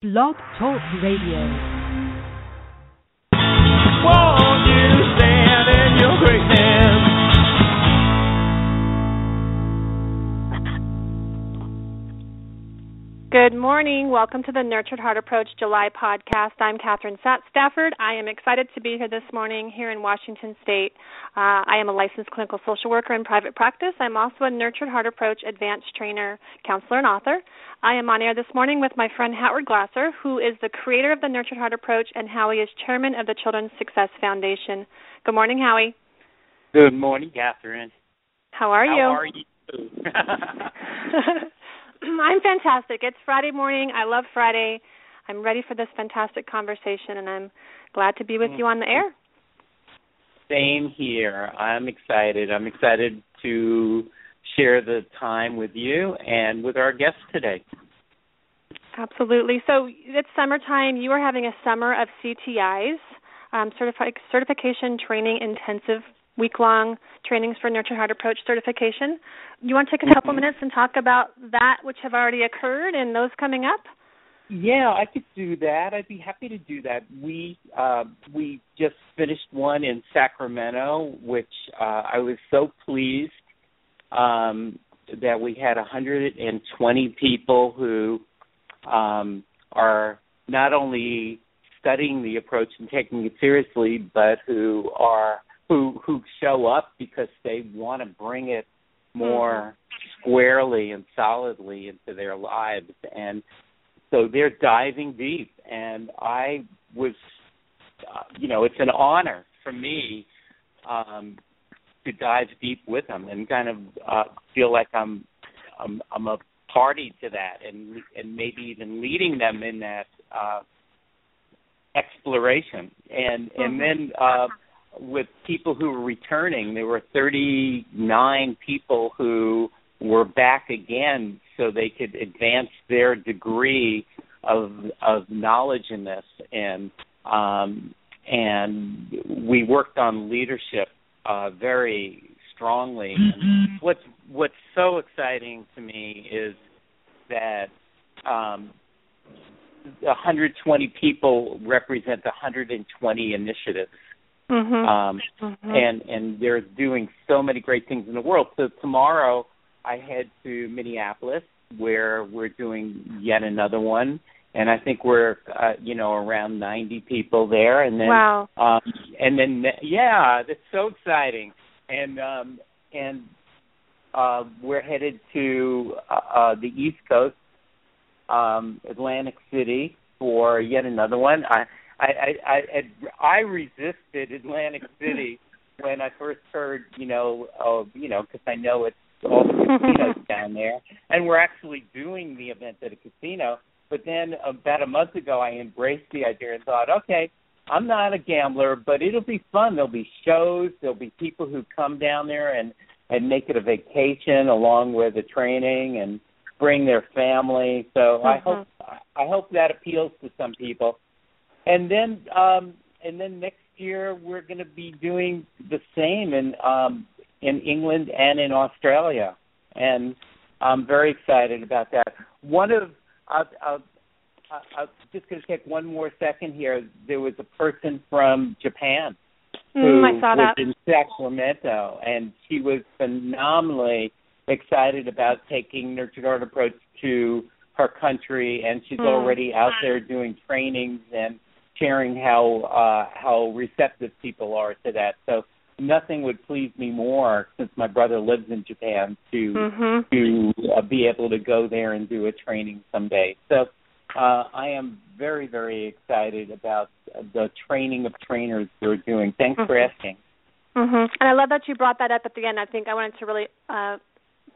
Blog Talk Radio. Won't you stand in your greatness? Good morning. Welcome to the Nurtured Heart Approach July podcast. I'm Catherine Stafford. I am excited to be here this morning here in Washington State. Uh, I am a licensed clinical social worker in private practice. I'm also a Nurtured Heart Approach advanced trainer, counselor, and author. I am on air this morning with my friend Howard Glasser, who is the creator of the Nurtured Heart Approach, and Howie is chairman of the Children's Success Foundation. Good morning, Howie. Good morning, Catherine. How are you? How are you? I'm fantastic. It's Friday morning. I love Friday. I'm ready for this fantastic conversation, and I'm glad to be with you on the air. Same here. I'm excited. I'm excited to share the time with you and with our guests today. Absolutely. So it's summertime. You are having a summer of CTIs, um, certifi- certification training intensive week long trainings for Nurture Heart Approach certification. You want to take a couple minutes and talk about that, which have already occurred, and those coming up? Yeah, I could do that. I'd be happy to do that. We uh, we just finished one in Sacramento, which uh, I was so pleased um, that we had 120 people who um, are not only studying the approach and taking it seriously, but who are who who show up because they want to bring it more mm-hmm. squarely and solidly into their lives and so they're diving deep and i was uh, you know it's an honor for me um to dive deep with them and kind of uh feel like i'm i'm i'm a party to that and and maybe even leading them in that uh exploration and and mm-hmm. then uh with people who were returning. There were 39 people who were back again so they could advance their degree of of knowledge in this and um and we worked on leadership uh very strongly mm-hmm. what's what's so exciting to me is that um 120 people represent 120 initiatives Mm-hmm. Um, mm-hmm. and and they're doing so many great things in the world. So tomorrow I head to Minneapolis where we're doing yet another one, and I think we're uh, you know around 90 people there, and then wow. um, and then yeah, that's so exciting, and um, and uh, we're headed to uh, uh, the East Coast, um, Atlantic City for yet another one. I I I I, I resisted Atlantic City when I first heard, you know, of you know, because I know it's all the casinos down there, and we're actually doing the event at a casino. But then about a month ago, I embraced the idea and thought, okay, I'm not a gambler, but it'll be fun. There'll be shows. There'll be people who come down there and and make it a vacation along with the training and bring their family. So mm-hmm. I hope I hope that appeals to some people and then um, and then next year we're going to be doing the same in um, in England and in Australia, and I'm very excited about that. One of I'll, I'm just going to take one more second here. There was a person from Japan who mm, I saw was in Sacramento, and she was phenomenally excited about taking Nurtured Heart Approach to her country, and she's mm. already out there doing trainings and sharing how uh, how receptive people are to that. So nothing would please me more since my brother lives in Japan to mm-hmm. to uh, be able to go there and do a training someday. So uh, I am very very excited about the training of trainers you're doing. Thanks mm-hmm. for asking. Mm-hmm. And I love that you brought that up at the end. I think I wanted to really uh,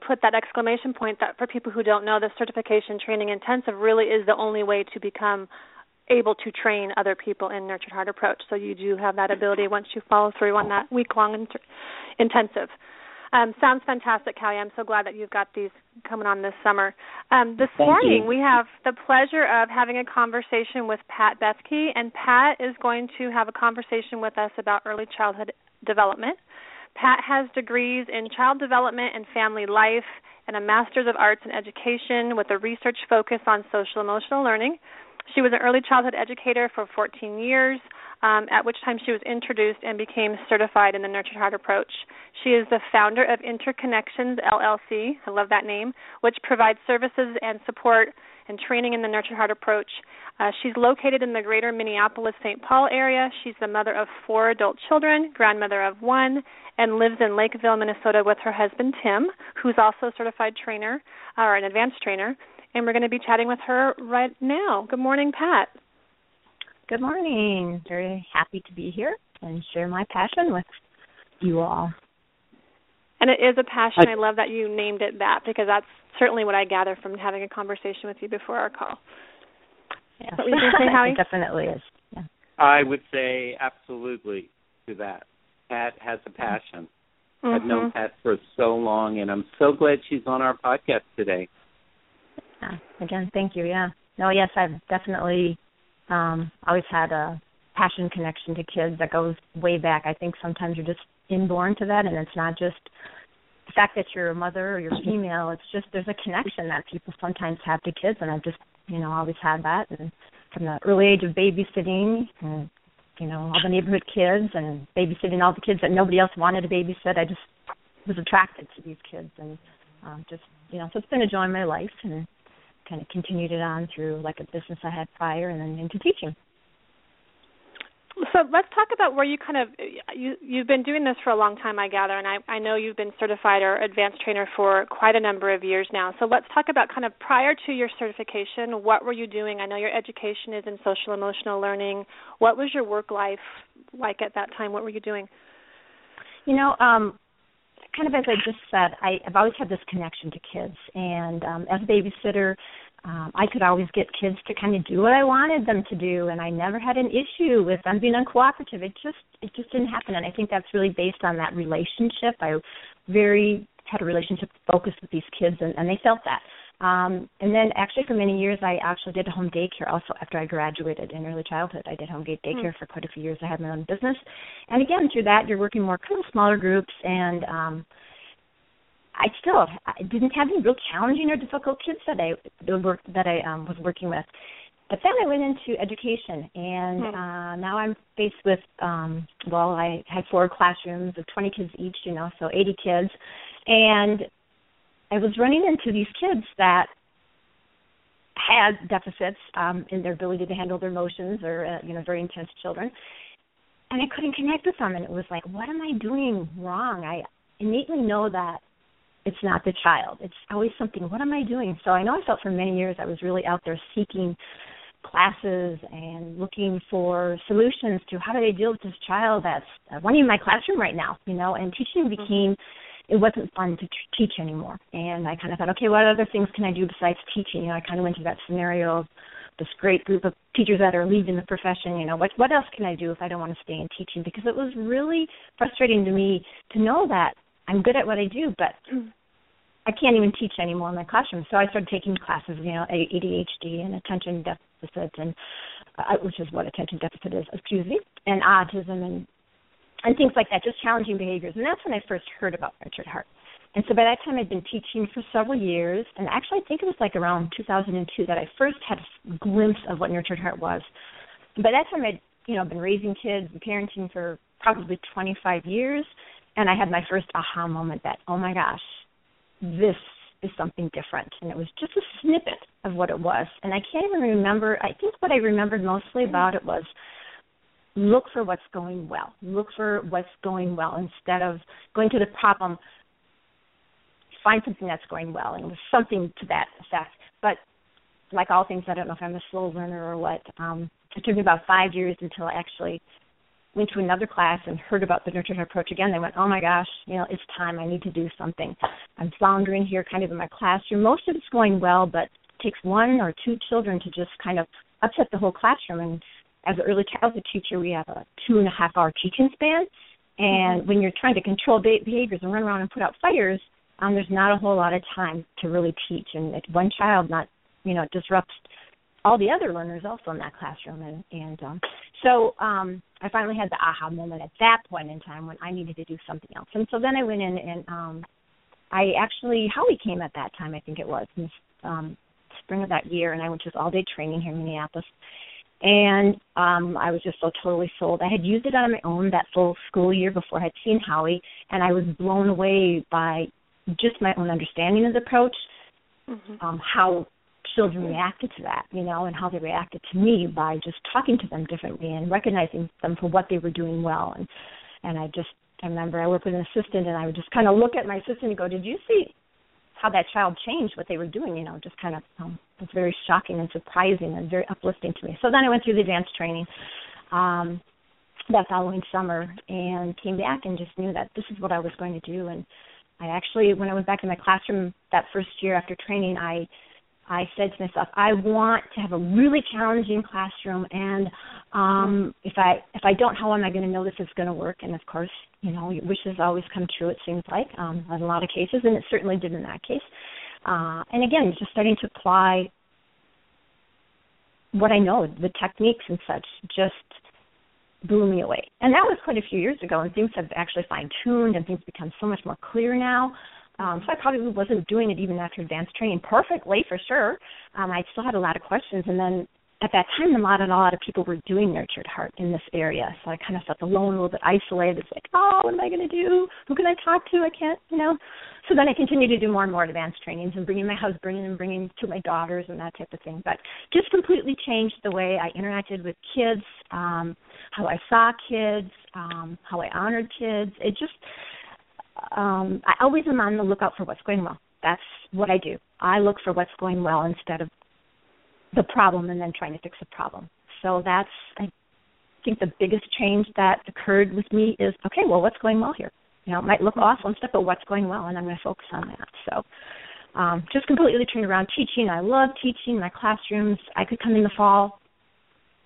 put that exclamation point that for people who don't know, the certification training intensive really is the only way to become able to train other people in nurtured heart approach. So you do have that ability once you follow through on that week long inter- intensive. Um, sounds fantastic, Callie. I'm so glad that you've got these coming on this summer. Um, this Thank morning, you. we have the pleasure of having a conversation with Pat Bethke, and Pat is going to have a conversation with us about early childhood development. Pat has degrees in child development and family life and a master's of arts in education with a research focus on social emotional learning. She was an early childhood educator for 14 years, um, at which time she was introduced and became certified in the Nurtured Heart approach. She is the founder of Interconnections LLC, I love that name, which provides services and support and training in the Nurtured Heart approach. Uh, she's located in the greater Minneapolis St. Paul area. She's the mother of four adult children, grandmother of one, and lives in Lakeville, Minnesota with her husband Tim, who's also a certified trainer or an advanced trainer. And we're going to be chatting with her right now. Good morning, Pat. Good morning. Very happy to be here and share my passion with you all. And it is a passion. I, I love that you named it that because that's certainly what I gather from having a conversation with you before our call. Yes. What were you say, Howie? it definitely is. Yeah. I would say absolutely to that. Pat has a passion. Mm-hmm. I've known Pat for so long, and I'm so glad she's on our podcast today. Yeah. Again, thank you. Yeah. No, yes, I've definitely um always had a passion connection to kids that goes way back. I think sometimes you're just inborn to that, and it's not just the fact that you're a mother or you're female. It's just there's a connection that people sometimes have to kids, and I've just you know always had that. And from the early age of babysitting, and you know all the neighborhood kids, and babysitting all the kids that nobody else wanted to babysit, I just was attracted to these kids, and um, just you know so it's been a joy in my life, and kind of continued it on through like a business I had prior, and then into teaching. So let's talk about where you kind of you you've been doing this for a long time, I gather, and I I know you've been certified or advanced trainer for quite a number of years now. So let's talk about kind of prior to your certification, what were you doing? I know your education is in social emotional learning. What was your work life like at that time? What were you doing? You know, um, kind of as I just said, I, I've always had this connection to kids, and um, as a babysitter, um, I could always get kids to kind of do what I wanted them to do, and I never had an issue with them being uncooperative. It just it just didn't happen, and I think that's really based on that relationship. I very had a relationship focused with these kids, and, and they felt that. Um, and then actually for many years I actually did home daycare also after I graduated in early childhood. I did home daycare mm. for quite a few years. I had my own business. And again through that you're working more kind of smaller groups and um I still I didn't have any real challenging or difficult kids that I that I um, was working with. But then I went into education, and hmm. uh, now I'm faced with um, well, I had four classrooms of 20 kids each, you know, so 80 kids, and I was running into these kids that had deficits um, in their ability to handle their emotions, or uh, you know, very intense children, and I couldn't connect with them, and it was like, what am I doing wrong? I innately know that it's not the child. It's always something. What am I doing? So I know I felt for many years I was really out there seeking classes and looking for solutions to how do they deal with this child that's uh, running in my classroom right now, you know. And teaching became it wasn't fun to t- teach anymore. And I kind of thought, okay, what other things can I do besides teaching? You know, I kind of went to that scenario of this great group of teachers that are leaving the profession. You know, what what else can I do if I don't want to stay in teaching? Because it was really frustrating to me to know that I'm good at what I do, but I can't even teach anymore in my classroom. So I started taking classes, you know, ADHD and attention deficit, and uh, which is what attention deficit is, excuse me, and autism and and things like that, just challenging behaviors. And that's when I first heard about Nurtured Heart. And so by that time, I'd been teaching for several years, and actually, I think it was like around 2002 that I first had a glimpse of what Nurtured Heart was. By that time, I'd you know been raising kids and parenting for probably 25 years, and I had my first aha moment that oh my gosh, this is something different. And it was just a snippet of what it was. And I can't even remember, I think what I remembered mostly about it was look for what's going well. Look for what's going well instead of going to the problem. Find something that's going well, and it was something to that effect. But like all things, I don't know if I'm a slow learner or what. Um, it took me about five years until I actually went to another class and heard about the nurtured approach again. They went, oh my gosh, you know, it's time. I need to do something. I'm floundering here, kind of in my classroom. Most of it's going well, but it takes one or two children to just kind of upset the whole classroom. And as an early childhood teacher, we have a two and a half hour teaching span. And mm-hmm. when you're trying to control behaviors and run around and put out fires, um, there's not a whole lot of time to really teach. And if one child not, you know, disrupts all the other learners also in that classroom. And, and um, so um, I finally had the aha moment at that point in time when I needed to do something else. And so then I went in and um, I actually Howie came at that time, I think it was, and um, spring of that year, and I went to all day training here in Minneapolis. And um I was just so totally sold. I had used it on my own that full school year before I had seen Howie, and I was blown away by just my own understanding of the approach, Mm-hmm. um, how children reacted to that, you know, and how they reacted to me by just talking to them differently and recognizing them for what they were doing well. And and I just I remember I worked with an assistant and I would just kind of look at my assistant and go, "Did you see how that child changed what they were doing?" You know, just kind of um, it was very shocking and surprising and very uplifting to me. So then I went through the advanced training. Um, that following summer and came back and just knew that this is what I was going to do and I actually when I went back in my classroom that first year after training I I said to myself, I want to have a really challenging classroom and um if I if I don't how am I going to know this is going to work and of course, you know, your wishes always come true it seems like um in a lot of cases and it certainly did in that case. Uh and again, just starting to apply what I know, the techniques and such just blew me away. And that was quite a few years ago, and things have actually fine tuned, and things become so much more clear now. Um, so I probably wasn't doing it even after advanced training perfectly, for sure. Um, I still had a lot of questions, and then at that time, a lot and a lot of people were doing nurtured heart in this area. So I kind of felt alone, a little bit isolated. It's like, oh, what am I going to do? Who can I talk to? I can't, you know. So then I continued to do more and more advanced trainings and bringing my husband and bringing to my daughters and that type of thing. But just completely changed the way I interacted with kids, um, how I saw kids, um, how I honored kids. It just, um, I always am on the lookout for what's going well. That's what I do. I look for what's going well instead of the problem and then trying to fix the problem. So that's I think the biggest change that occurred with me is okay, well what's going well here? You know, it might look awful and stuff, but what's going well and I'm gonna focus on that. So um just completely turned around teaching. I love teaching my classrooms. I could come in the fall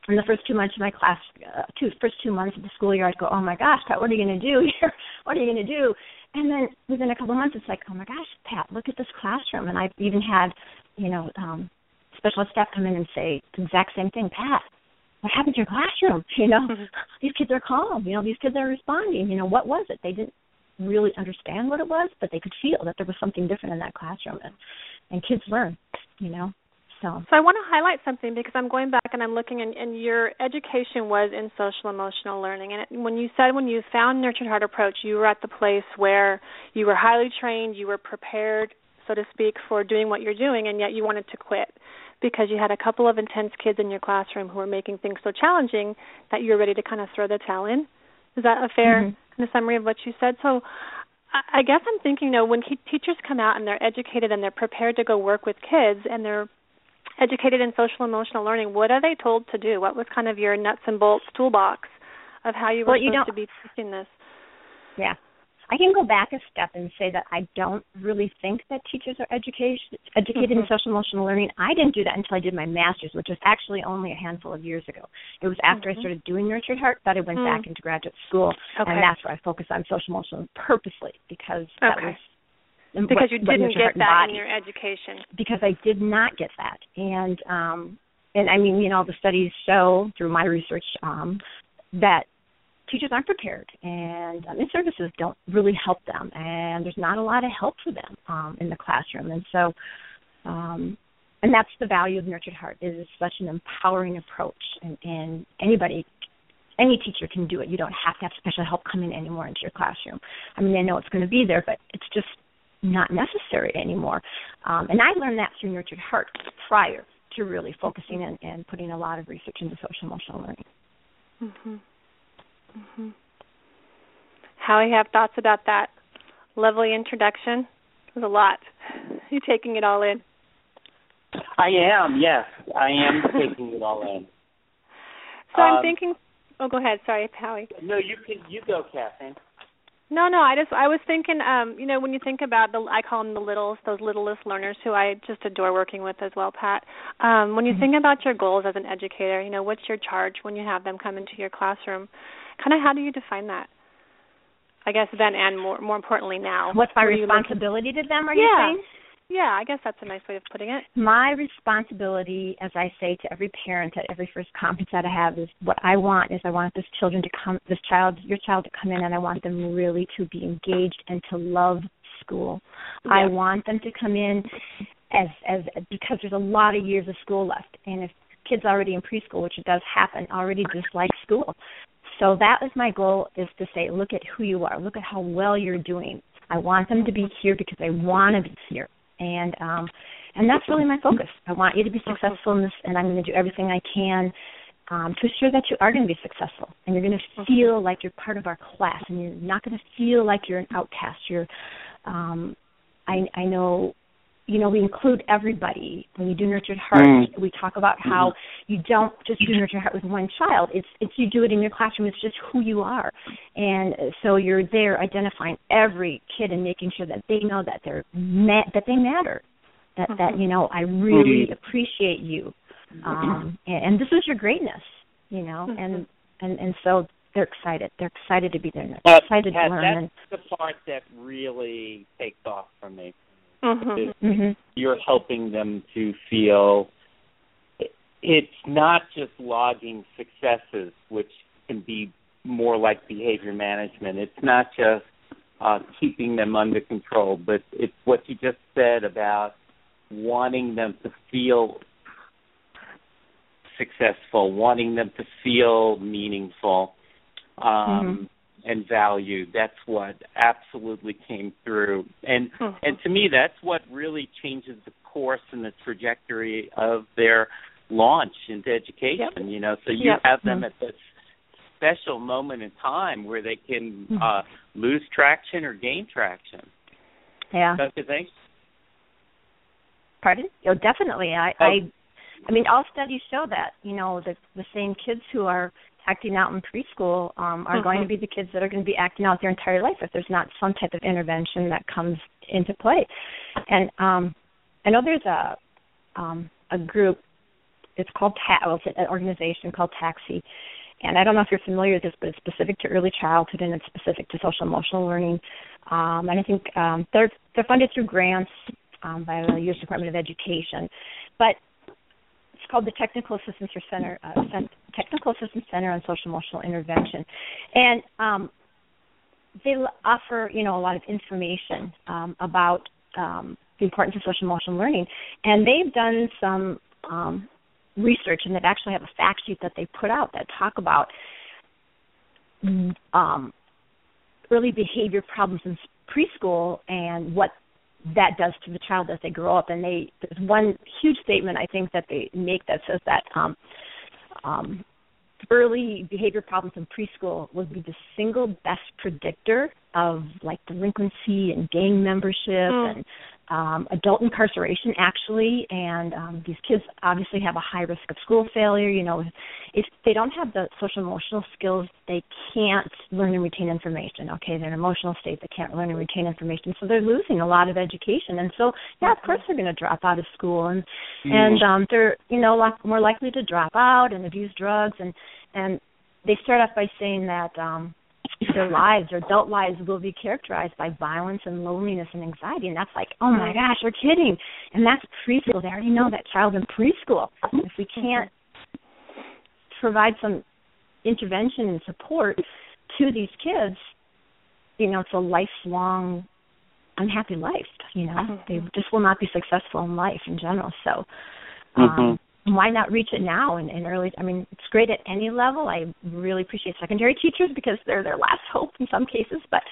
in the first two months of my class, uh, two first two months of the school year, I'd go, "Oh my gosh, Pat, what are you going to do here? what are you going to do?" And then within a couple of months, it's like, "Oh my gosh, Pat, look at this classroom." And I've even had, you know, um, special ed staff come in and say the exact same thing, Pat. What happened to your classroom? You know, these kids are calm. You know, these kids are responding. You know, what was it? They didn't really understand what it was, but they could feel that there was something different in that classroom, and and kids learn. You know, so So I want to highlight something because I'm going back and I'm looking, and, and your education was in social emotional learning. And it, when you said when you found Nurtured Heart Approach, you were at the place where you were highly trained, you were prepared, so to speak, for doing what you're doing, and yet you wanted to quit because you had a couple of intense kids in your classroom who were making things so challenging that you were ready to kind of throw the towel in. Is that a fair Mhm. kind of summary of what you said? So I- I guess I'm thinking, you know, when teachers come out and they're educated and they're prepared to go work with kids and they're educated in social emotional learning, what are they told to do? What was kind of your nuts and bolts toolbox of how you were Well, you supposed to don't- be teaching this? Yeah. I can go back a step and say that I don't really think that teachers are education, educated in Mhm. social emotional learning. I didn't do that until I did my master's, which was actually only a handful of years ago. It was after Mhm. I started doing Nurtured Heart that I went Mm. back into graduate school, Okay. and that's where I focused on social emotional purposely because that Okay. was because what- you didn't get that in your education. because I did not get that. And um and I mean, you know, the studies show through my research um that teachers aren't prepared and um, and services don't really help them and there's not a lot of help for them um in the classroom. And so um and that's the value of Nurtured Heart is such an empowering approach and, and anybody any teacher can do it. You don't have to have special help coming anymore into your classroom. I mean, I know it's going to be there, but it's just not necessary anymore. Um, and I learned that through Nurtured Heart prior to really focusing and, and putting a lot of research into social emotional learning. Mhm. Mhm. How you have thoughts about that lovely introduction? It was a lot. You taking it all in. I am, yes. I am taking it all in. So I'm Um, thinking. Oh, go ahead. Sorry, Howie. No, you can you go, Catherine. No, no. I just I was thinking. Um, you know, when you think about the, I call them the littles, those littlest learners who I just adore working with as well, Pat. Um, when you Mhm. think about your goals as an educator, you know, what's your charge when you have them come into your classroom? Kind of how do you define that? I guess then and more more importantly now. What's my What do you look- responsibility to them, are Yeah. you saying? Yeah, I guess that's a nice way of putting it. My responsibility, as I say to every parent at every first conference that I have, is what I want is I want this children to come, this child, your child to come in, and I want them really to be engaged and to love school. I want them to come in as as because there's a lot of years of school left, and if kids already in preschool, which it does happen, already dislike school. So that is my goal is to say, look at who you are, look at how well you're doing. I want them to be here because I want to be here, and um, and that's really my focus. I want you to be successful in this, and I'm going to do everything I can um, to assure that you are going to be successful and you're going to feel like you're part of our class and you're not going to feel like you're an outcast. You're, um, I, I know, you know, we include everybody when you do nurtured heart. Mm. We talk about how mm-hmm. you don't just do nurtured heart with one child. It's it's you do it in your classroom. It's just who you are, and so you're there identifying every kid and making sure that they know that they're ma- that they matter, that that mm-hmm. you know I really mm-hmm. appreciate you um and, and this is your greatness you know mm-hmm. and and and so they're excited they're excited to be there they're excited to learn that's and, the part that really takes off for me mm-hmm. mm-hmm. you're helping them to feel it's not just logging successes which can be more like behavior management it's not just uh, keeping them under control but it's what you just said about wanting them to feel successful, wanting them to feel meaningful um, mm-hmm. And value. That's what absolutely came through, and mm-hmm. and to me, that's what really changes the course and the trajectory of their launch into education. Yep. You know, so you yep. have them mm-hmm. at this special moment in time where they can mm-hmm. uh, lose traction or gain traction. Yeah. Don't you think? Pardon? Oh, definitely. I, oh. I I mean, all studies show that you know the the same kids who are acting out in preschool um, are mm-hmm. going to be the kids that are going to be acting out their entire life if there's not some type of intervention that comes into play. And um, I know there's a um, a group. It's called Ta- well, it's an organization called TACSEI, and I don't know if you're familiar with this, but it's specific to early childhood and it's specific to social emotional learning. Um, and I think um, they're they're funded through grants um, by the U.S. Department of Education. But it's called the Technical Assistance Center, uh, Technical Assistance Center on Social Emotional Intervention, and um, they offer you know a lot of information um, about um, the importance of social emotional learning, and they've done some um, research, and they actually have a fact sheet that they put out that talk about um, early behavior problems in preschool and what that does to the child as they grow up. And they there's one huge statement I think that they make that says that um, um, early behavior problems in preschool would be the single best predictor of like delinquency and gang membership mm. and um, adult incarceration actually, and um, these kids obviously have a high risk of school failure. You know, if they don't have the social emotional skills, they can't learn and retain information. Okay, they're in an emotional state, they can't learn and retain information, so they're losing a lot of education. And so, yeah, of course they're going to drop out of school, and mm-hmm. and um, they're you know lot more likely to drop out and abuse drugs, and and they start off by saying that um their lives, their adult lives will be characterized by violence and loneliness and anxiety. And that's like, oh my gosh, we're kidding. And that's preschool. They already know that child in preschool. If we can't provide some intervention and support to these kids, you know, it's a lifelong unhappy life. You know, they just will not be successful in life in general. So, um, mm-hmm why not reach it now and, and early i mean it's great at any level. I really appreciate secondary teachers because they're their last hope in some cases. But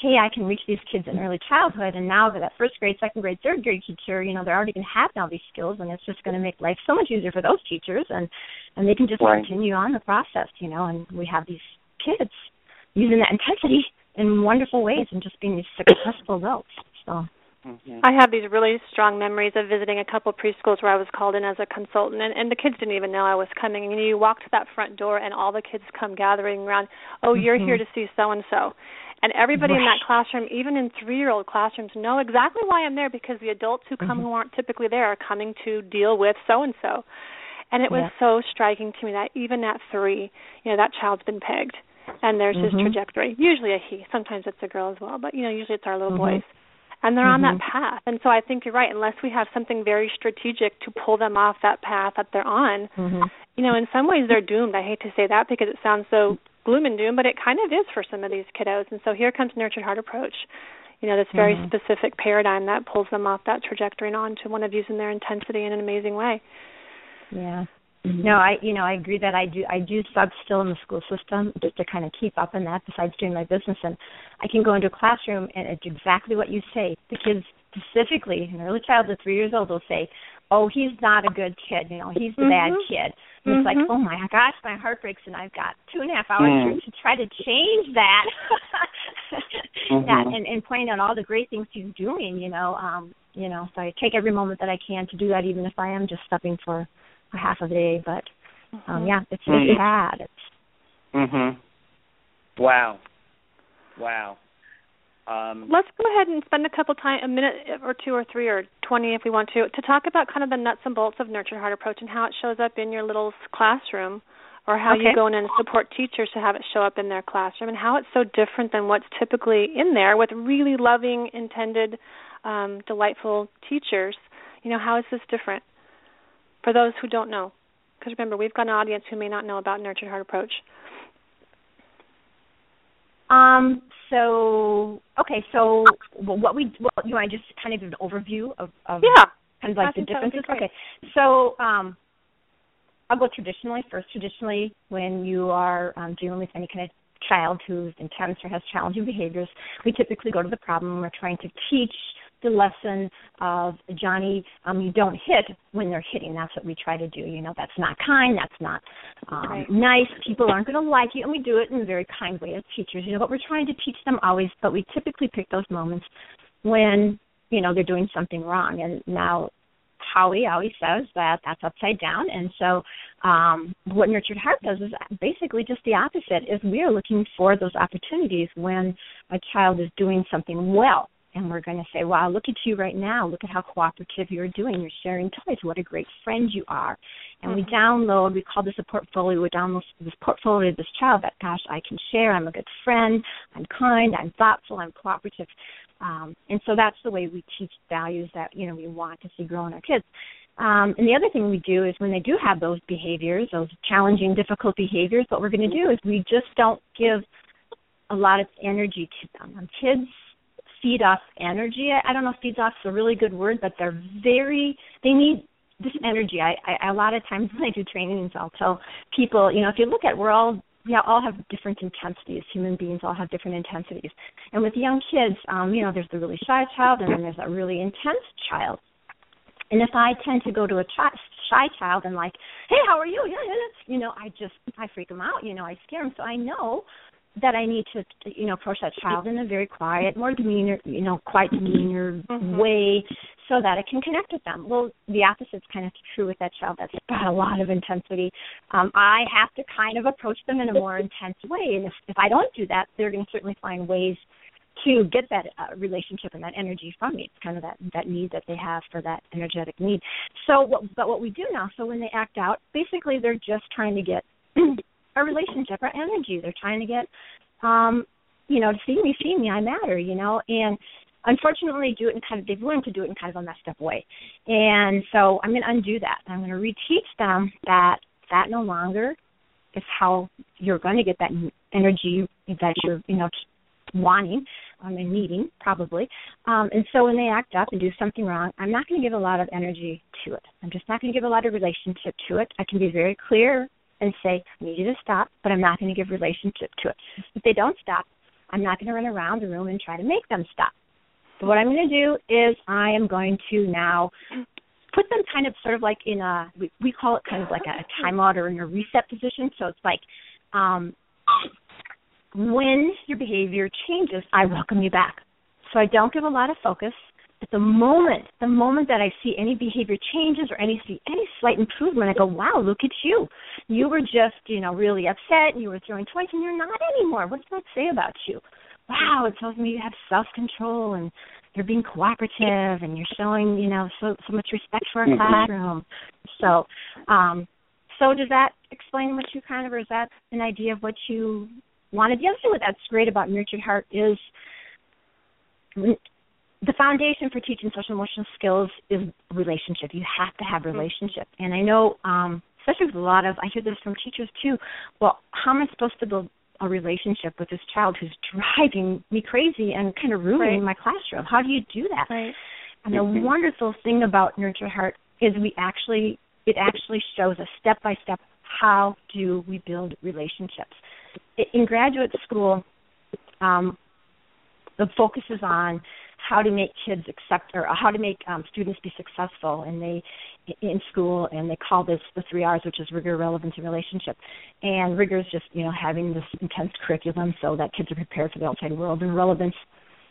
hey i can reach these kids in early childhood. And now that first grade second grade third grade teacher you know they're already going to have now these skills and it's just going to make life so much easier for those teachers. And and they can just right. continue on the process you know and we have these kids using that intensity in wonderful ways and just being these successful adults. So Mm-hmm. I have these really strong memories of visiting a couple preschools where I was called in as a consultant, and, and the kids didn't even know I was coming. And you walk to that front door, and all the kids come gathering around. Oh, you're mm-hmm. here to see so and so, and everybody right. in that classroom, even in three-year-old classrooms, know exactly why I'm there because the adults who come mm-hmm. who aren't typically there are coming to deal with so and so. And it was yeah. so striking to me that even at three, you know, that child's been pegged, and there's mm-hmm. his trajectory. Usually a he, sometimes it's a girl as well, but you know, usually it's our little Mm-hmm. boys and they're mm-hmm. on that path. And so I think you're right. Unless we have something very strategic to pull them off that path that they're on, mm-hmm. you know, in some ways they're doomed. I hate to say that because it sounds so gloom and doom, but it kind of is for some of these kiddos. And so here comes Nurtured Heart approach. you know, this very Mhm. specific paradigm that pulls them off that trajectory and on to one of using their intensity in an amazing way. Yeah. No, I you know I agree that I do I do sub still in the school system just to kind of keep up in that. Besides doing my business, and I can go into a classroom and it's exactly what you say. The kids specifically, an early child of three years old will say, "Oh, he's not a good kid. You know, he's the bad Mhm. kid." And it's like, Mhm. "Oh my gosh, my heart breaks, and I've got two and a half hours Mm. to, try to change that." That and and pointing out all the great things he's doing. You know, um, you know, so I take every moment that I can to do that, even if I am just stepping for half of a day, but um yeah it's Mhm. it's sad it's Mhm. Wow. Wow. Um Let's go ahead and spend a couple time, a minute or two or three or twenty if we want to, to talk about kind of the nuts and bolts of Nurtured Heart approach and how it shows up in your little classroom, or how you go in and support teachers to have it show up in their classroom, and how it's so different than what's typically in there with really loving, intended, um, delightful teachers. You know, how is this different for those who don't know? Because remember, we've got an audience who may not know about Nurtured Heart approach. um so okay so what we well, you want to just kind of give an overview of, of Yeah. kind of like the think that would be differences okay so um I'll go traditionally first traditionally when you are um dealing with any kind of child who's intense or has challenging behaviors we typically go to the problem we're trying to teach the lesson of Johnny, um, you don't hit when they're hitting. That's what we try to do. You know, that's not kind. That's not um, Right. nice. People aren't going to like you, and we do it in a very kind way as teachers. You know, but we're trying to teach them always. But we typically pick those moments when you know they're doing something wrong. And now Howie always says that that's upside down, and so um, what Nurtured Heart does is basically just the opposite. Is we are looking for those opportunities when a child is doing something well and we're going to say, wow, look at you right now. Look at how cooperative you're doing. You're sharing toys. What a great friend you are. And we download, we call this a portfolio. We download this portfolio of this child that, gosh, I can share. I'm a good friend. I'm kind. I'm thoughtful. I'm cooperative. Um, and so that's the way we teach values that, you know, we want to see grow in our kids. Um, and the other thing we do is when they do have those behaviors, those challenging, difficult behaviors, what we're going to do is we just don't give a lot of energy to them. Um, kids feed off energy. I, I don't know if off is a really good word, but they're very they need this energy. I, I a lot of times when I do trainings, I'll tell people, you know, if you look at we're all we all have different intensities. Human beings all have different intensities. And with young kids, um, you know, there's the really shy child and then there's a really intense child. And if I tend to go to a chi- shy child and like, hey, how are you? Yeah, yeah," you know, I just I freak them out. You know, I scare them. So I know that I need to, you know, approach that child in a very quiet, more demeanor, you know, quiet demeanor Mhm. way, so that I can connect with them. Well, the opposite's kind of true with that child that's got a lot of intensity. Um, I have to kind of approach them in a more intense way, and if if I don't do that, they're going to certainly find ways to get that uh, relationship and that energy from me. It's kind of that that need that they have for that energetic need. So, what, but what we do now, so when they act out, basically they're just trying to get a relationship or energy. They're trying to get, um, you know, to see me, see me, I matter, you know, and unfortunately do it in kind of they've learned to do it in kind of a messed up way. And so I'm going to undo that. I'm going to reteach them that that no longer is how you're going to get that energy that you're, you know, wanting um, and needing probably. Um, and so when they act up and do something wrong, I'm not going to give a lot of energy to it. I'm just not going to give a lot of relationship to it. I can be very clear and say, I need you to stop, but I'm not going to give relationship to it. If they don't stop, I'm not going to run around the room and try to make them stop. But what I'm going to do is I am going to now put them kind of sort of like in a we, we call it kind of like a, a timeout or in a reset position. So it's like um, when your behavior changes, I welcome you back. So I don't give a lot of focus. But the moment, the moment that I see any behavior changes or any see any slight improvement, I go, "Wow, look at you! You were just, you know, really upset, and you were throwing toys, and you're not anymore. What does that say about you? Wow, it tells me you have self control, and you're being cooperative, and you're showing, you know, so so much respect for our Mhm. classroom. So, um, so does that explain what you kind of, or is that an idea of what you wanted? The other thing that's great about Nurtured Heart is the foundation for teaching social emotional skills is relationship. You have to have relationship. And I know, um, especially with a lot of, I hear this from teachers too. Well, how am I supposed to build a relationship with this child who's driving me crazy and kind of ruining Right. my classroom? How do you do that? Right. And the Mhm. wonderful thing about Nurture Heart is we actually it actually shows us step by step how do we build relationships. In graduate school, um, the focus is on how to make kids accept or how to make um, students be successful and they in school and they call this the three R's which is rigor, relevance and relationship. And rigor is just, you know, having this intense curriculum so that kids are prepared for the outside world and relevance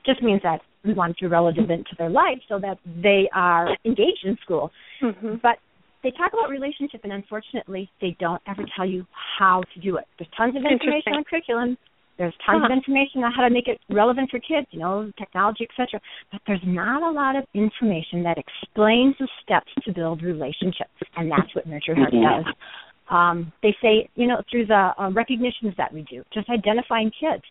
just means that we want to be relevant to their life so that they are engaged in school. Mm-hmm. But they talk about relationship and unfortunately they don't ever tell you how to do it. There's tons of information on curriculum. There's tons of information on how to make it relevant for kids, you know, technology, etc. But there's not a lot of information that explains the steps to build relationships, and that's what Nurture Heart Mhm. does. Um, they say, you know, through the uh, recognitions that we do, just identifying kids.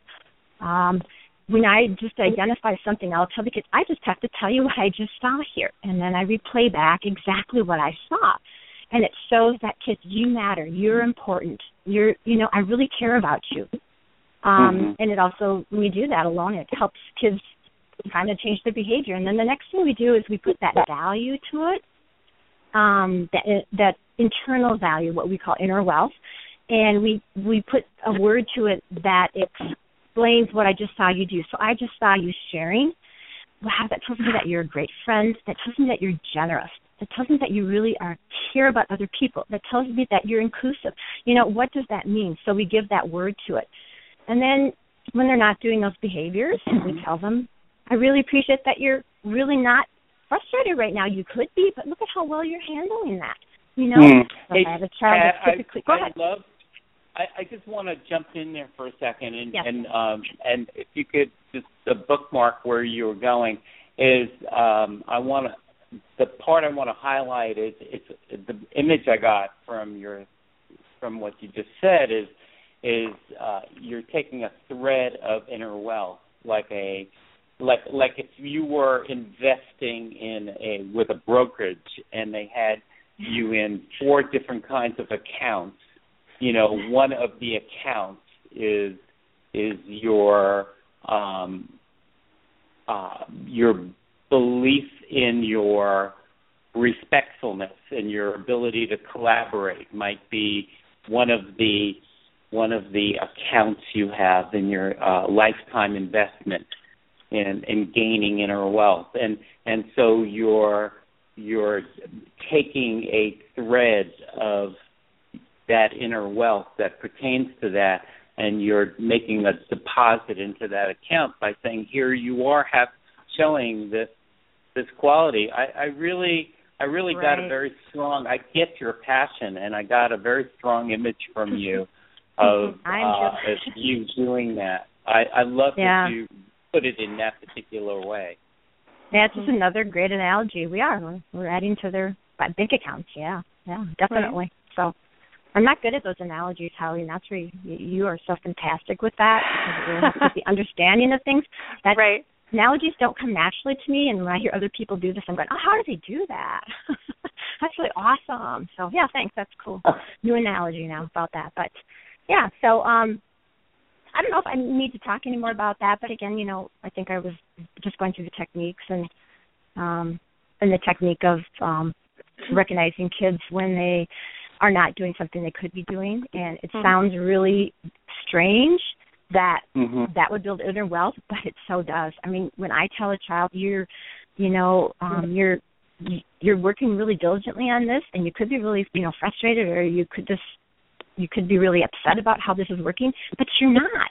Um, when I just identify something, I'll tell the kids, I just have to tell you what I just saw here, and then I replay back exactly what I saw, and it shows that kids, you matter, you're important, you're, you know, I really care about you. Um, Mhm. And it also, when we do that alone, it helps kids kind of change their behavior. And then the next thing we do is we put that value to it, um, that that internal value, what we call inner wealth, and we we put a word to it that explains what I just saw you do. So I just saw you sharing. Wow, that tells me that you're a great friend. That tells me that you're generous. That tells me that you really are care about other people. That tells me that you're inclusive. You know, what does that mean? So we give that word to it. And then when they're not doing those behaviors, we tell them, I really appreciate that you're really not frustrated right now. You could be, but look at how well you're handling that. You know. So Hey, I have a child Pat, that's typically I, go ahead. I love. I, I just want to jump in there for a second, and Yes. and um, and if you could just the bookmark where you were going is um, I want to the part I want to highlight is it's the image I got from your from what you just said is is uh, you're taking a thread of inner wealth like a like like if you were investing in a with a brokerage and they had you in four different kinds of accounts you know one of the accounts is is your um uh your belief in your respectfulness and your ability to collaborate might be one of the one of the accounts you have in your uh, lifetime investment in in gaining inner wealth. And and so you're you're taking a thread of that inner wealth that pertains to that and you're making a deposit into that account by saying here you are have showing this this quality. I i really i really got a very strong i get your passion and i got a very strong image from you of uh just- of you doing that i i love Yeah. that you put it in that particular way That's just another great analogy. We are. We're, we're adding to their bank accounts. Yeah, yeah, definitely. So I'm not good at those analogies, Howie, and that's where you, you are so fantastic with that. Because with the understanding of things, that Right. analogies don't come naturally to me. And when I hear other people do this, I'm going, oh, how do they do that? that's really awesome. So yeah, thanks. That's cool. New analogy now about that. But yeah, so um I don't know if I need to talk any more about that, but again, you know, I think I was just going through the techniques and um and the technique of um recognizing kids when they are not doing something they could be doing and it Mhm. sounds really strange that mm-hmm. that would build inner wealth, but it so does. I mean, when I tell a child you're, you know, um, you're you're working really diligently on this, and you could be really, you know, frustrated, or you could just you could be really upset about how this is working, but you're not.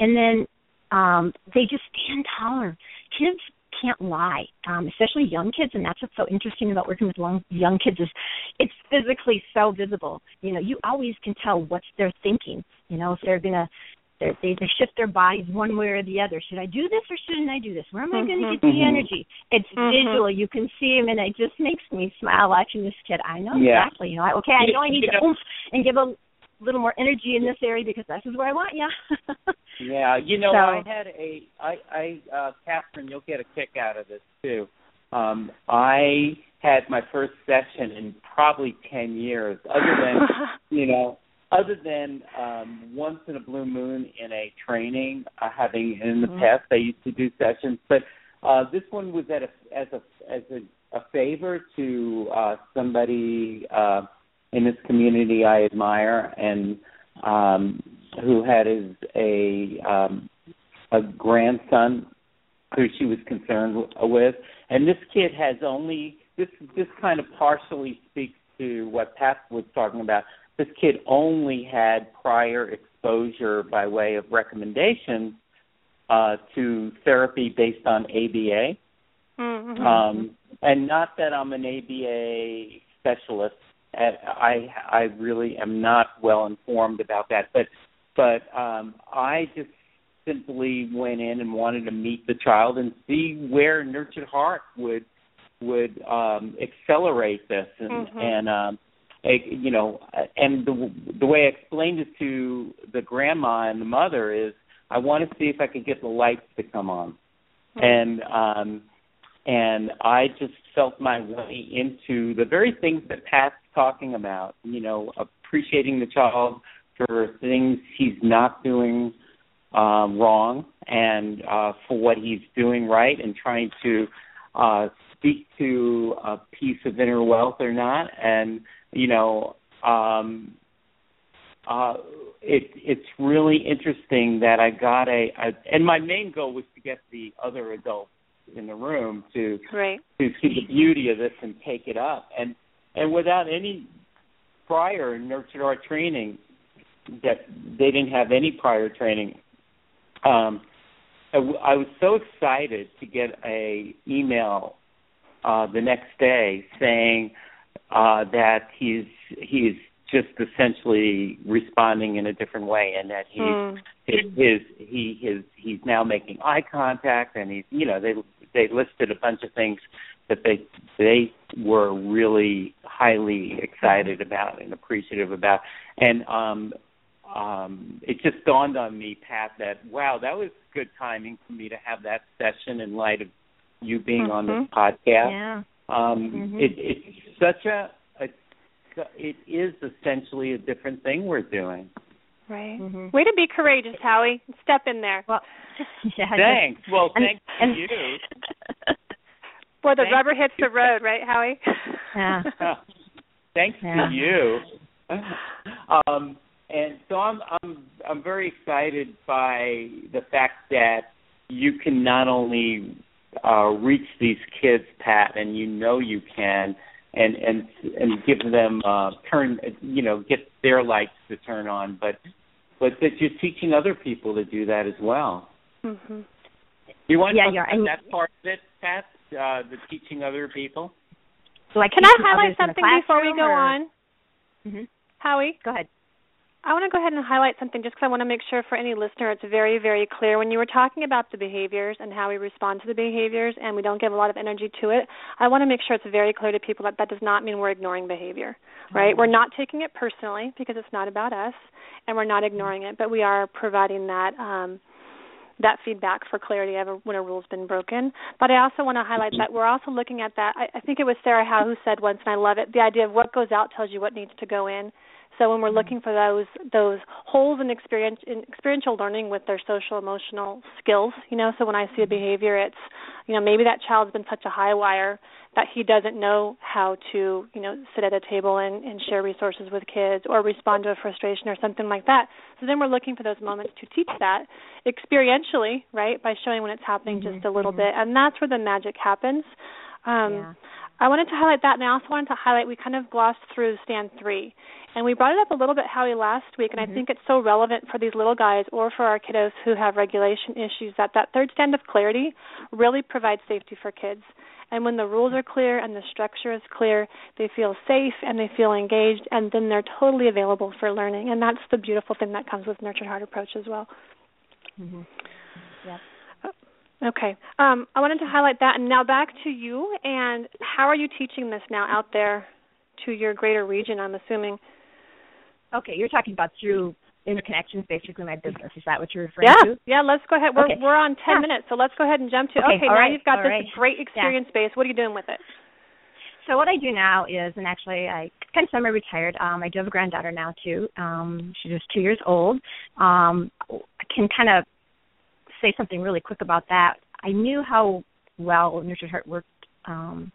And then um, they just stand taller. Kids can't lie, um, especially young kids, and that's what's so interesting about working with long, young kids is it's physically so visible. You know, you always can tell what they're thinking. You know, if they're gonna they're, they they shift their bodies one way or the other. Should I do this or shouldn't I do this? Where am I going to get the Mhm. energy? It's Mhm. visual. You can see him, and it just makes me smile watching this kid. I know Yeah. exactly. You know, I, okay, I know I need to oomph and give a little more energy in this area because this is where I want you. Yeah, you know, So- I had a I I uh Catherine, you'll get a kick out of this too. Um I had my first session in probably ten years, other than you know, other than um, once in a blue moon in a training, uh, having in the Mhm. past I used to do sessions, but uh, this one was at a, as a as a, a favor to uh, somebody uh, in this community I admire and um, who had his a um, a grandson who she was concerned with, and this kid has only this this kind of partially speaks to what Pat was talking about. This kid only had prior exposure by way of recommendations uh, to therapy based on ABA, Mm-hmm. um, and not that I'm an ABA specialist. I I really am not well informed about that, but but um, I just simply went in and wanted to meet the child and see where Nurtured Heart would would um, accelerate this. And Mhm. and um, you know and the the way I explained it to the grandma and the mother is I want to see if I could get the lights to come on. And um and I just felt my way into the very things that Pat's talking about, you know, appreciating the child for things he's not doing um wrong and uh for what he's doing right and trying to uh speak to a piece of inner wealth or not and you know um uh it it's really interesting that I got a, a and my main goal was to get the other adults in the room to Right. to see the beauty of this and take it up and and without any prior nurtured heart training that they didn't have any prior training um I, w- I was so excited to get a email uh the next day saying uh that he's he's just essentially responding in a different way and that he's Mm. his, his he his he's now making eye contact and he's you know they they listed a bunch of things that they they were really highly excited about and appreciative about and um um it just dawned on me pat that wow that was good timing for me to have that session in light of you being on this podcast Yeah. um Mhm. it it's such a, a it is essentially a different thing we're doing Right. Mhm. Way to be courageous, Howie. Step in there. Well, yeah. I Thanks. Well, And- thanks and- to you. Where the Thank rubber hits you. the road, right, Howie? Yeah. thanks Yeah. to you. Um, and so I'm I'm I'm very excited by the fact that you can not only uh, reach these kids, Pat, and you know you can, and and and give them uh, turn, you know, get their lights to turn on, but but that you're teaching other people to do that as well. hmm You want Yeah, to talk yeah, and- that part of it, Pat? Uh, the teaching other people. Like Can I highlight others in the something before we go or- on? Mhm. Howie, Go ahead. I want to go ahead and highlight something just because I want to make sure for any listener it's very, very clear. When you were talking about the behaviors and how we respond to the behaviors and we don't give a lot of energy to it, I want to make sure it's very clear to people that that does not mean we're ignoring behavior, right? We're not taking it personally because it's not about us and we're not ignoring it, but we are providing that um that feedback for clarity of when a rule's been broken. But I also want to highlight that we're also looking at that. I, I think it was Sarah Howe who said once, and I love it, the idea of what goes out tells you what needs to go in. So when we're mm-hmm. looking for those those holes in experience in experiential learning with their social emotional skills, you know, so when I see a mm-hmm. behavior, it's you know maybe that child's been such a high wire that he doesn't know how to you know sit at a table and, and share resources with kids or respond to a frustration or something like that. So then we're looking for those moments to teach that experientially, right, by showing when it's happening Mhm, just a little mhm. bit, and that's where the magic happens. Um, yeah. I wanted to highlight that, and I also wanted to highlight we kind of glossed through stand three, and we brought it up a little bit, Howie, last week, and Mhm. I think it's so relevant for these little guys or for our kiddos who have regulation issues that that third stand of clarity really provides safety for kids. And when the rules are clear and the structure is clear, they feel safe and they feel engaged, and then they're totally available for learning. And that's the beautiful thing that comes with Nurtured Heart approach as well. Mhm. Yep. Okay. Um, I wanted to highlight that. And now back to you. And how are you teaching this now out there to your greater region, I'm assuming? Okay, you're talking about through interconnections, basically my business. Is that what you're referring Yeah. to? Yeah, let's go ahead. We're Okay. we're on 10 Yeah. minutes, so let's go ahead and jump to Okay, Okay, now right, you've got all this right. great experience base. What are you doing with it? so what I do now is, and actually I kind of semi-retired. Um, I do have a granddaughter now too. Um, she's just two years old. Um, I can kind of say something really quick about that. I knew how well Nurtured Heart worked um,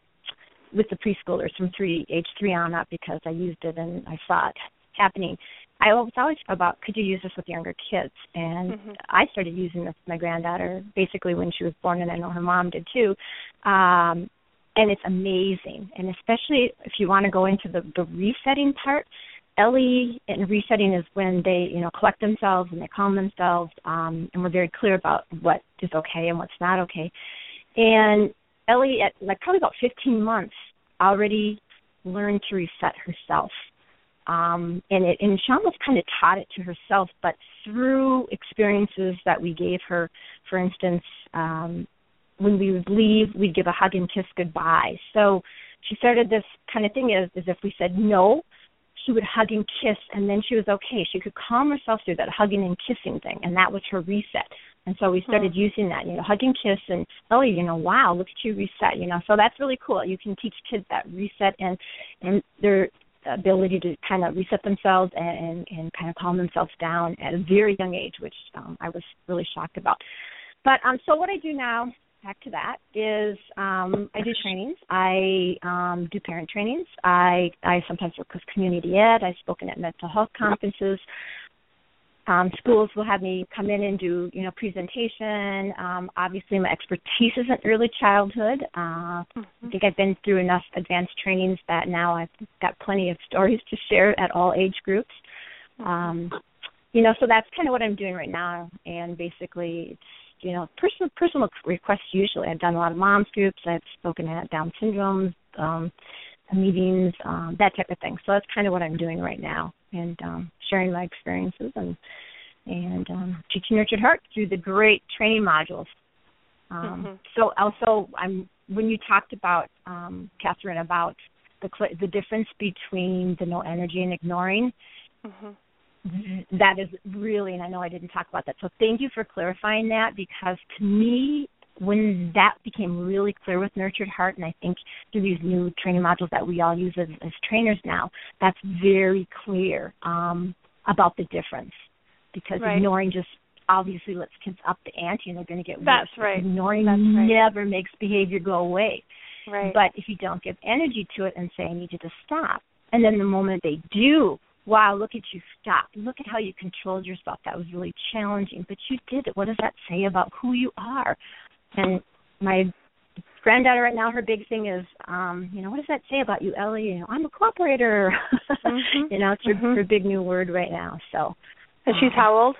with the preschoolers from three age three on up because I used it and I saw it happening. I was always about could you use this with younger kids, and Mhm. I started using this with my granddaughter basically when she was born, and I know her mom did too. Um, and it's amazing, and especially if you want to go into the the resetting part. Ellie and resetting is when they, you know, collect themselves and they calm themselves, um, and we're very clear about what is okay and what's not okay. And Ellie, at like probably about 15 months, already learned to reset herself. Um, and it and she almost kind of taught it to herself, but through experiences that we gave her. For instance, um, when we would leave, we'd give a hug and kiss goodbye. So she started this kind of thing as, as if we said no, she would hug and kiss, and then she was okay. She could calm herself through that hugging and kissing thing, and that was her reset. And so we started using that, you know, hug and kiss, and Ellie, you know, wow, look at you reset, you know. So that's really cool. You can teach kids that reset and and their ability to kind of reset themselves and and, and kind of calm themselves down at a very young age, which um, I was really shocked about. But um, so what I do now, back to that, is um, I do trainings. I um, do parent trainings. I I sometimes work with community ed. I've spoken at mental health conferences. Um, schools will have me come in and do, you know, presentation. Um, obviously, my expertise is in early childhood. Uh, I think I've been through enough advanced trainings that now I've got plenty of stories to share at all age groups. Um, you know, so that's kind of what I'm doing right now. And basically, it's you know, personal personal requests. Usually, I've done a lot of moms groups. I've spoken at Down syndrome um, meetings, um, that type of thing. So that's kind of what I'm doing right now, and um, sharing my experiences and and um, teaching Nurtured Heart through the great training modules. Um, Mhm. So also, I'm when you talked about um, Catherine about the cl- the difference between the no energy and ignoring Mhm. that is really and i know i didn't talk about that so thank you for clarifying that because to me when that became really clear with nurtured heart and i think through these new training modules that we all use as, as trainers now that's very clear um, about the difference because Right. ignoring just obviously lets kids up the ante and they're going to get worse That's right. ignoring That's right. never makes behavior go away Right. but if you don't give energy to it and say, I need you to stop, and then the moment they do, wow, look at you, stop. Look at how you controlled yourself. That was really challenging, but you did it. What does that say about who you are? And my granddaughter right now, her big thing is, um, you know, what does that say about you, Ellie? You know, I'm a cooperator. Mhm. you know, it's her, Mhm. her big new word right now. So and she's how old?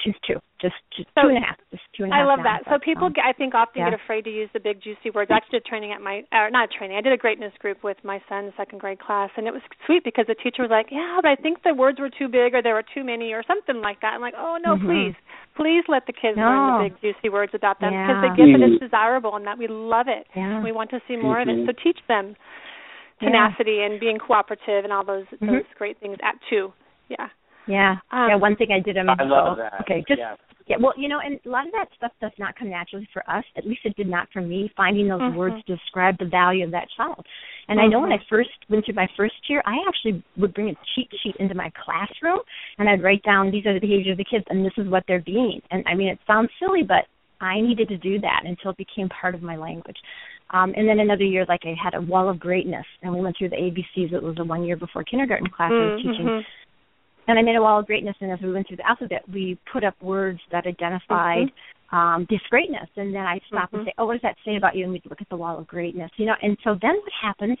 She's two, just, just So- two and a half, just two and a I half. love now, that. So people, um, get, I think, often yeah. get afraid to use the big juicy words. I actually did training at my, or not training. I did a greatness group with my son's second grade class, and it was sweet because the teacher was like, "Yeah, but I think the words were too big, or there were too many, or something like that." I'm like, "Oh no, Mhm. please, please let the kids No. learn the big juicy words about them because Yeah. they get that Mhm. it's desirable and that we love it. yeah. We want to see more of Mhm. it. So teach them Yeah. tenacity and being cooperative and all those Mhm. those great things at two. Yeah. Yeah. Um, yeah, one thing I did I love that. Okay, just yeah. Yeah, well, you know, and a lot of that stuff does not come naturally for us. At least it did not for me. Finding those Mhm. words to describe the value of that child. And I know when I Mhm. first went through my first year, I actually would bring a cheat sheet into my classroom, and I'd write down these are the behaviors of the kids, and this is what they're being. And I mean, it sounds silly, but I needed to do that until it became part of my language. Um, and then another year, like I had a wall of greatness, and we went through the ABCs. It was a one year before kindergarten class I was teaching Mhm. And I made a wall of greatness. And as we went through the alphabet, we put up words that identified um, this greatness. And then I'd stop Mhm. and say, "Oh, what does that say about you?" And we'd look at the wall of greatness, you know. And so then what happens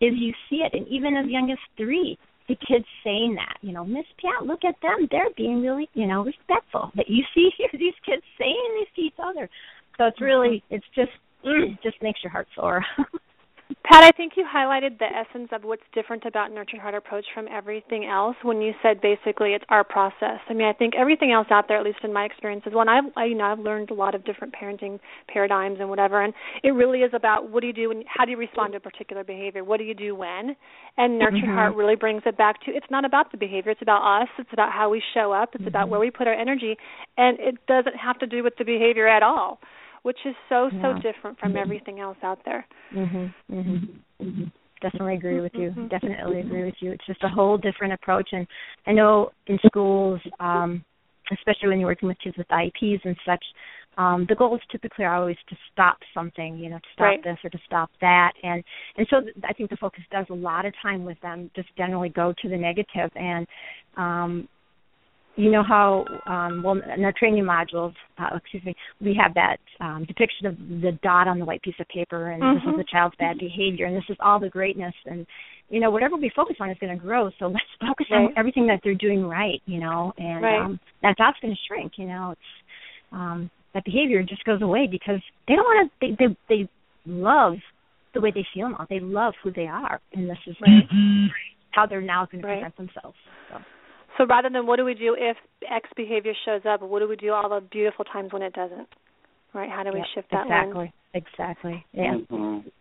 is you see it, and even as young as three, the kids saying that, you know, Miss Pat, look at them, they're being really, you know, respectful. That you see here, these kids saying this to each other. So it's really, it's just, mm, just makes your heart soar. Pat, I think you highlighted the essence of what's different about Nurtured Heart approach from everything else when you said basically it's our process. I mean, I think everything else out there, at least in my experience, is one I've I, you know I've learned a lot of different parenting paradigms and whatever, and it really is about what do you do and how do you respond to a particular behavior? What do you do when? And Nurtured Mhm. Heart really brings it back to it's not about the behavior, it's about us, it's about how we show up, it's about Mhm. where we put our energy, and it doesn't have to do with the behavior at all which is so so Yeah. different from everything else out there. Mhm. Mhm. Mhm. Definitely agree with you. Mhm. Definitely agree with you. It's just a whole different approach and I know in schools um especially when you're working with kids with IEPs and such, um, the goals typically are always to stop something, you know, to stop Right. this or to stop that, and and so th- I think the focus does a lot of time with them just generally go to the negative, and um, you know how um, well in our training modules, uh, excuse me, we have that um, depiction of the dot on the white piece of paper, and this is Mhm. the child's bad behavior, and this is all the greatness, and you know whatever we focus on is going to grow. So let's focus on everything that they're doing right, you know, and Right. um, that dot's going to shrink. You know, it's um, that behavior just goes away because they don't want to. They they they love the way they feel now. They love who they are, and this is Right. how they're now going to present themselves. So. So rather than what do we do if X behavior shows up, what do we do all the beautiful times when it doesn't? Right? How do we Yep, shift that exactly, lens? exactly. Yeah. Mhm.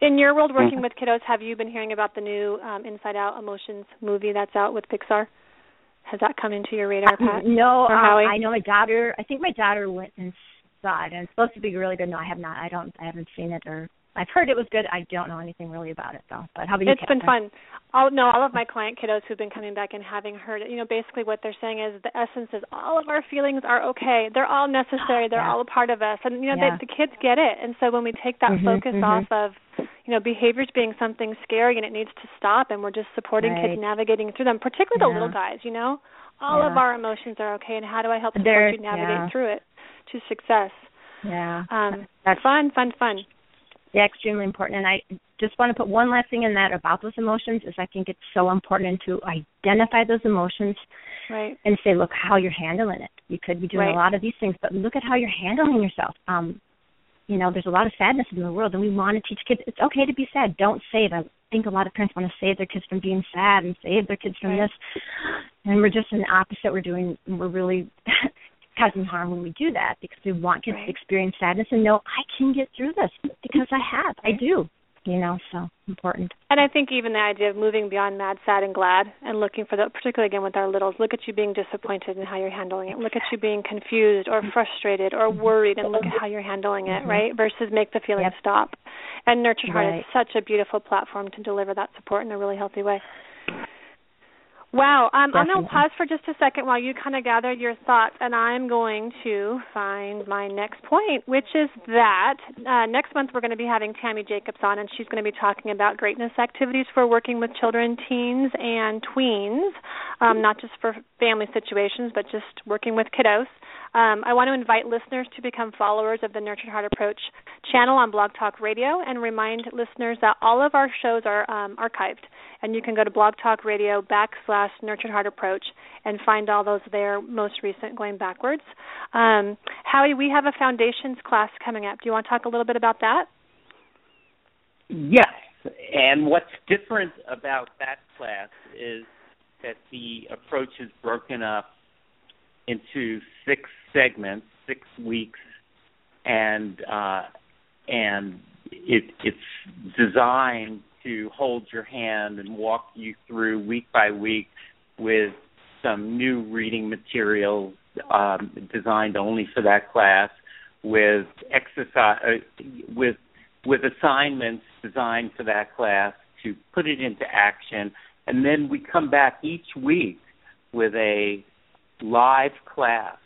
In your world working with kiddos, have you been hearing about the new um, Inside Out Emotions movie that's out with Pixar? Has that come into your radar, Pat? No, uh, I know my daughter. I think my daughter went and saw it, and it's supposed to be really good. No, I have not. I don't. I haven't seen it, or I've heard it was good. I don't know anything really about it though. But how about you? It's been fun. All no, all of my client kiddos who've been coming back and having heard it, you know, basically what they're saying is the essence is all of our feelings are okay. They're all necessary. They're Yeah. all a part of us, and you know, Yeah. they, the kids get it. And so when we take that Mhm, focus mhm. off of, you know, behaviors being something scary and it needs to stop, and we're just supporting Right. kids navigating through them, particularly the little guys. You know, all of our emotions are okay, and how do I help support They're- you navigate yeah. through it to success? Yeah. Um, That's fun, fun, fun. Yeah, extremely important. And I just want to put one last thing in that about those emotions is I think it's so important to identify those emotions Right. and say, look, how you're handling it. You could be doing Right. a lot of these things, but look at how you're handling yourself. Um, you know, there's a lot of sadness in the world, and we want to teach kids it's okay to be sad. Don't save. I think a lot of parents want to save their kids from being sad and save their kids from Right. this, and we're just in the opposite. We're doing. We're really causing harm when we do that because we want kids Right. to experience sadness and know I can get through this because I have. I do. You know, so important. And I think even the idea of moving beyond mad, sad, and glad, and looking for the, particularly again with our littles, look at you being disappointed in how you're handling it. Look at you being confused or frustrated or mm-hmm. worried, and look at how you're handling it, mm-hmm. right? Versus make the feeling Yep. stop. And Nurtured Heart Right. is such a beautiful platform to deliver that support in a really healthy way. Wow. Um, I'm going to pause for just a second while you kind of gather your thoughts, and I'm going to find my next point, which is that uh, next month we're going to be having Tammy Jacobs on, and she's going to be talking about greatness activities for working with children, teens, and tweens, um, not just for family situations, but just working with kiddos. Um, I want to invite listeners to become followers of the Nurtured Heart Approach channel on Blog Talk Radio and remind listeners that all of our shows are um, archived. And you can go to Blog Talk Radio backslash Nurtured Heart Approach and find all those there, most recent going backwards. Um, Howie, we have a foundations class coming up. Do you want to talk a little bit about that? Yes, and what's different about that class is that the approach is broken up into six segments, six weeks, and uh, and it, it's designed to hold your hand and walk you through week by week with some new reading materials um, designed only for that class, with exercise, uh, with with assignments designed for that class to put it into action, and then we come back each week with a live class.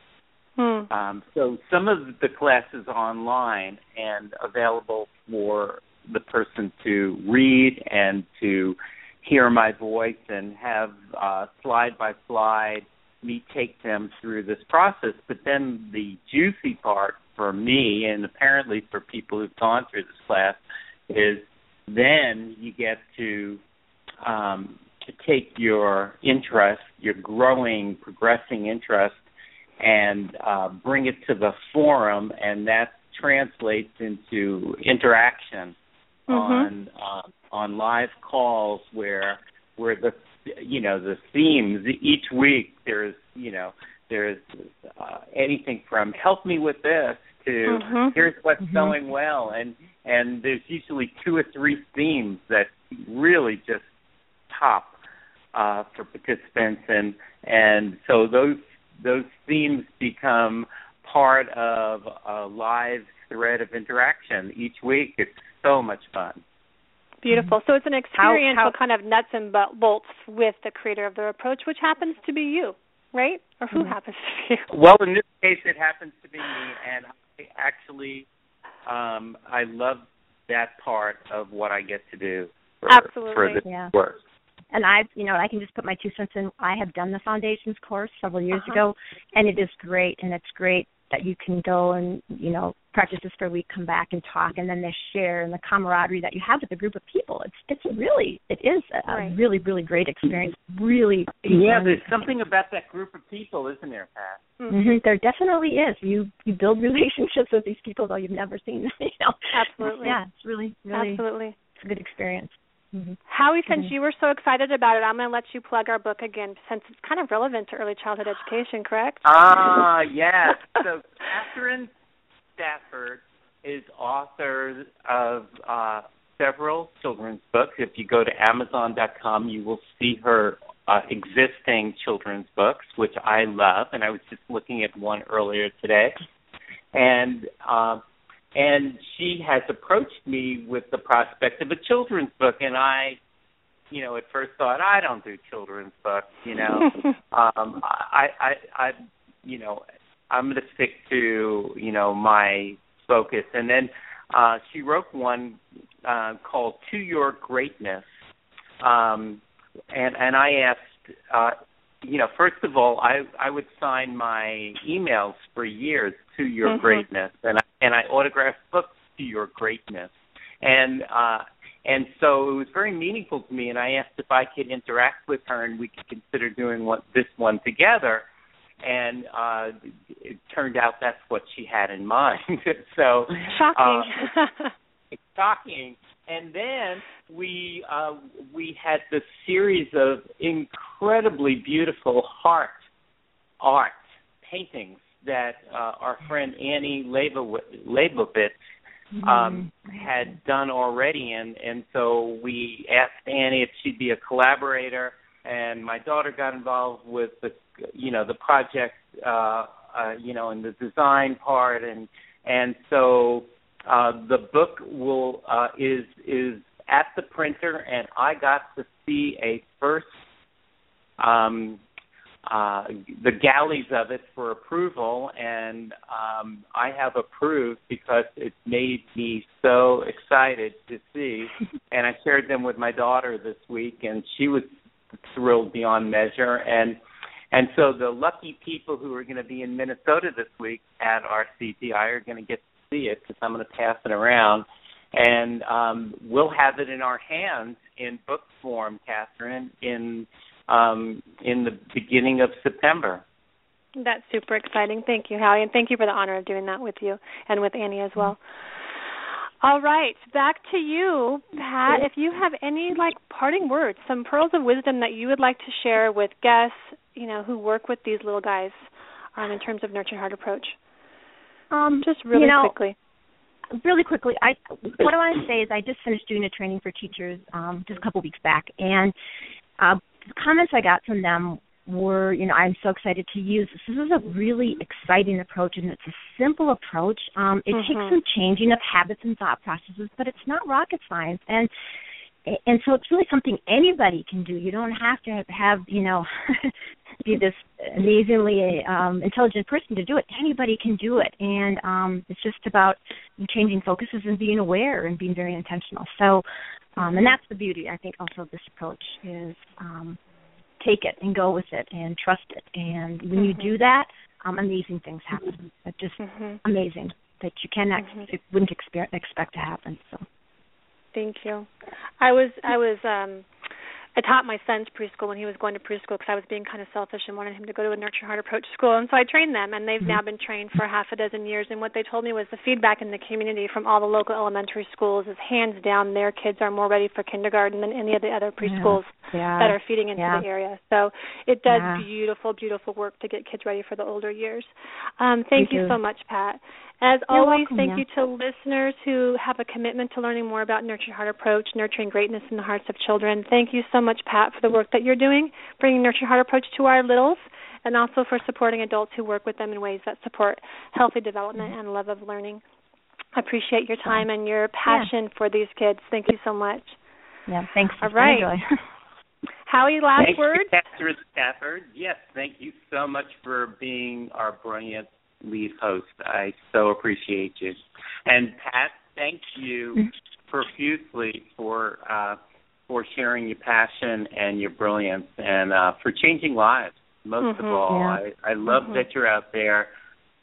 Hmm. Um, so some of the classes online and available for the person to read and to hear my voice and have uh, slide by slide me take them through this process. But then the juicy part for me and apparently for people who've gone through this class is then you get to um, to take your interest, your growing, progressing interest, and uh, bring it to the forum, and that translates into interaction Mhm. on uh, on live calls where where the you know the themes each week there's you know there's uh, anything from help me with this to Mhm. here's what's Mhm. going well and and there's usually two or three themes that really just top uh, for participants and and so those those themes become part of a live thread of interaction each week. It's so much fun. Beautiful. So it's an experiential how- kind of nuts and bolts with the creator of the approach, which happens to be you, right? Or who Mhm. happens to be you? Well, in this case, it happens to be me, and I actually, um, I love that part of what I get to do for, for Absolutely. this Yeah. work. and I've, you know, I can just put my two cents in. I have done the foundations course several years Uh-huh. ago, and it is great. And it's great that you can go and, you know, practice this for a week, come back and talk, and then they share and the camaraderie that you have with a group of people. It's, it's really, it is a, a really, really great experience. Really, Yeah, there's something about that group of people, isn't there, Pat? hmm There definitely is. You you build relationships with these people though you've never seen. you know. Absolutely. Yeah, it's really, really, Absolutely. it's a good experience. Hmm Howie, since Mhm. you were so excited about it, I'm going to let you plug our book again since it's kind of relevant to early childhood education, correct? Ah, yes. So Catherine Stafford is author of uh, several children's books. If you go to Amazon.com, you will see her uh, existing children's books, which I love, and I was just looking at one earlier today. And uh, and she has approached me with the prospect of a children's book, and I, you know, at first thought I don't do children's books, you know. um I, I I you know I'm going to stick to you know my focus. And then uh she wrote one uh called To Your Greatness. Um and and I asked uh you know first of all I I would sign my emails for years to your Mhm. greatness and I, and I autographed books to your greatness and uh and so it was very meaningful to me and i asked if i could interact with her and we could consider doing what this one together and uh it turned out that's what she had in mind so Shocking. uh, shocking and then we uh we had this series of incredibly beautiful heart art paintings that uh, our friend Annie Leibovitz um, had done already, and and so we asked Annie if she'd be a collaborator, and my daughter got involved with the you know the project, uh, uh, you know, and the design part, and and so uh, the book will uh, is is at the printer, and I got to see a first um, uh, the galleys of it for approval, and um, I have approved because it made me so excited to see. and I shared them with my daughter this week, and she was thrilled beyond measure. And and so the lucky people who are going to be in Minnesota this week at our CTI are going to get see it because I'm going to pass it around. And um, we'll have it in our hands in book form, Catherine, in um, in the beginning of September. That's super exciting. Thank you, Howie, and thank you for the honor of doing that with you and with Annie as well. All right, back to you, Pat. If you have any like parting words, some pearls of wisdom that you would like to share with guests, you know, who work with these little guys, um, in terms of nurture heart approach, Um, just really you know, quickly. really quickly, I what I want to say is I just finished doing a training for teachers um, just a couple weeks back, and uh, the comments I got from them were, you know, I'm so excited to use this. This is a really exciting approach, and it's a simple approach. Um, it Mhm. takes some changing of habits and thought processes, but it's not rocket science, and and so it's really something anybody can do. You don't have to have, have you know, be this amazingly um, intelligent person to do it. Anybody can do it, and um, it's just about changing focuses and being aware and being very intentional. So, um, and that's the beauty, I think, also of this approach is um, take it and go with it and trust it. And when you do that, um, amazing things happen. It's just Mhm. amazing that you cannot Mhm. wouldn't exper- expect to happen. So. Thank you. I was I was um I taught my son's preschool when he was going to preschool because I was being kind of selfish and wanted him to go to a nurture heart approach school, and so I trained them, and they've Mhm. now been trained for half a dozen years. And what they told me was the feedback in the community from all the local elementary schools is hands down their kids are more ready for kindergarten than any of the other preschools Yeah. that are feeding into Yeah. the area. So it does Yeah. beautiful, beautiful work to get kids ready for the older years. Um, thank You so much, Pat. As You're always, welcome, thank yeah. you to listeners who have a commitment to learning more about Nurture Heart Approach, nurturing greatness in the hearts of children. Thank you so much, Pat, for the work that you're doing, bringing Nurture Heart Approach to our littles. and also for supporting adults who work with them in ways that support healthy development mm-hmm. and love of learning. I appreciate your time and your passion yeah. for these kids. Thank you so much. Yeah, thanks. All right. Howie, last Thank word? You, Catherine Stafford. Yes, thank you so much for being our brilliant lead host. I so appreciate you. And Pat, thank you mm-hmm. profusely for uh, for sharing your passion and your brilliance and uh, for changing lives. Most mm-hmm, of all, yeah. I, I love mm-hmm. that you're out there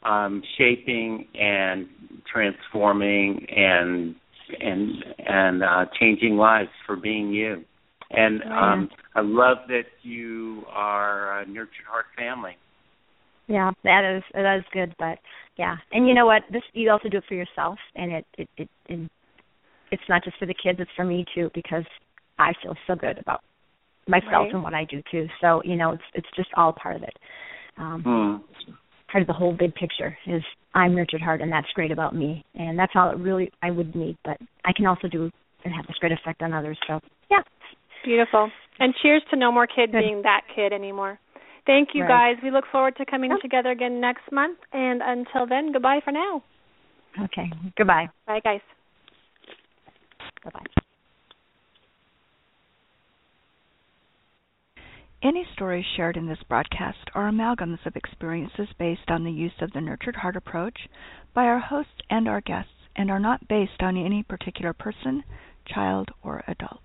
um, shaping and transforming and and and uh, changing lives for being you. And um, I love that you are a nurtured heart family. Yeah, that is that is good, but yeah, and you know what? This you also do it for yourself, and it it it, it it's not just for the kids; it's for me too because I feel so good about myself right. and what I do too. So you know, it's it's just all part of it. Um, hmm. Part of the whole big picture is I'm nurtured heart, and that's great about me, and that's all it really I would need. But I can also do and have this great effect on others. So yeah, beautiful. And cheers to no more kid good. being that kid anymore. Thank you, right. guys. We look forward to coming together again next month. And until then, goodbye for now. Okay. Goodbye. Bye, guys. Bye bye. Any stories shared in this broadcast are amalgams of experiences based on the use of the Nurtured Heart approach by our hosts and our guests and are not based on any particular person, child, or adult.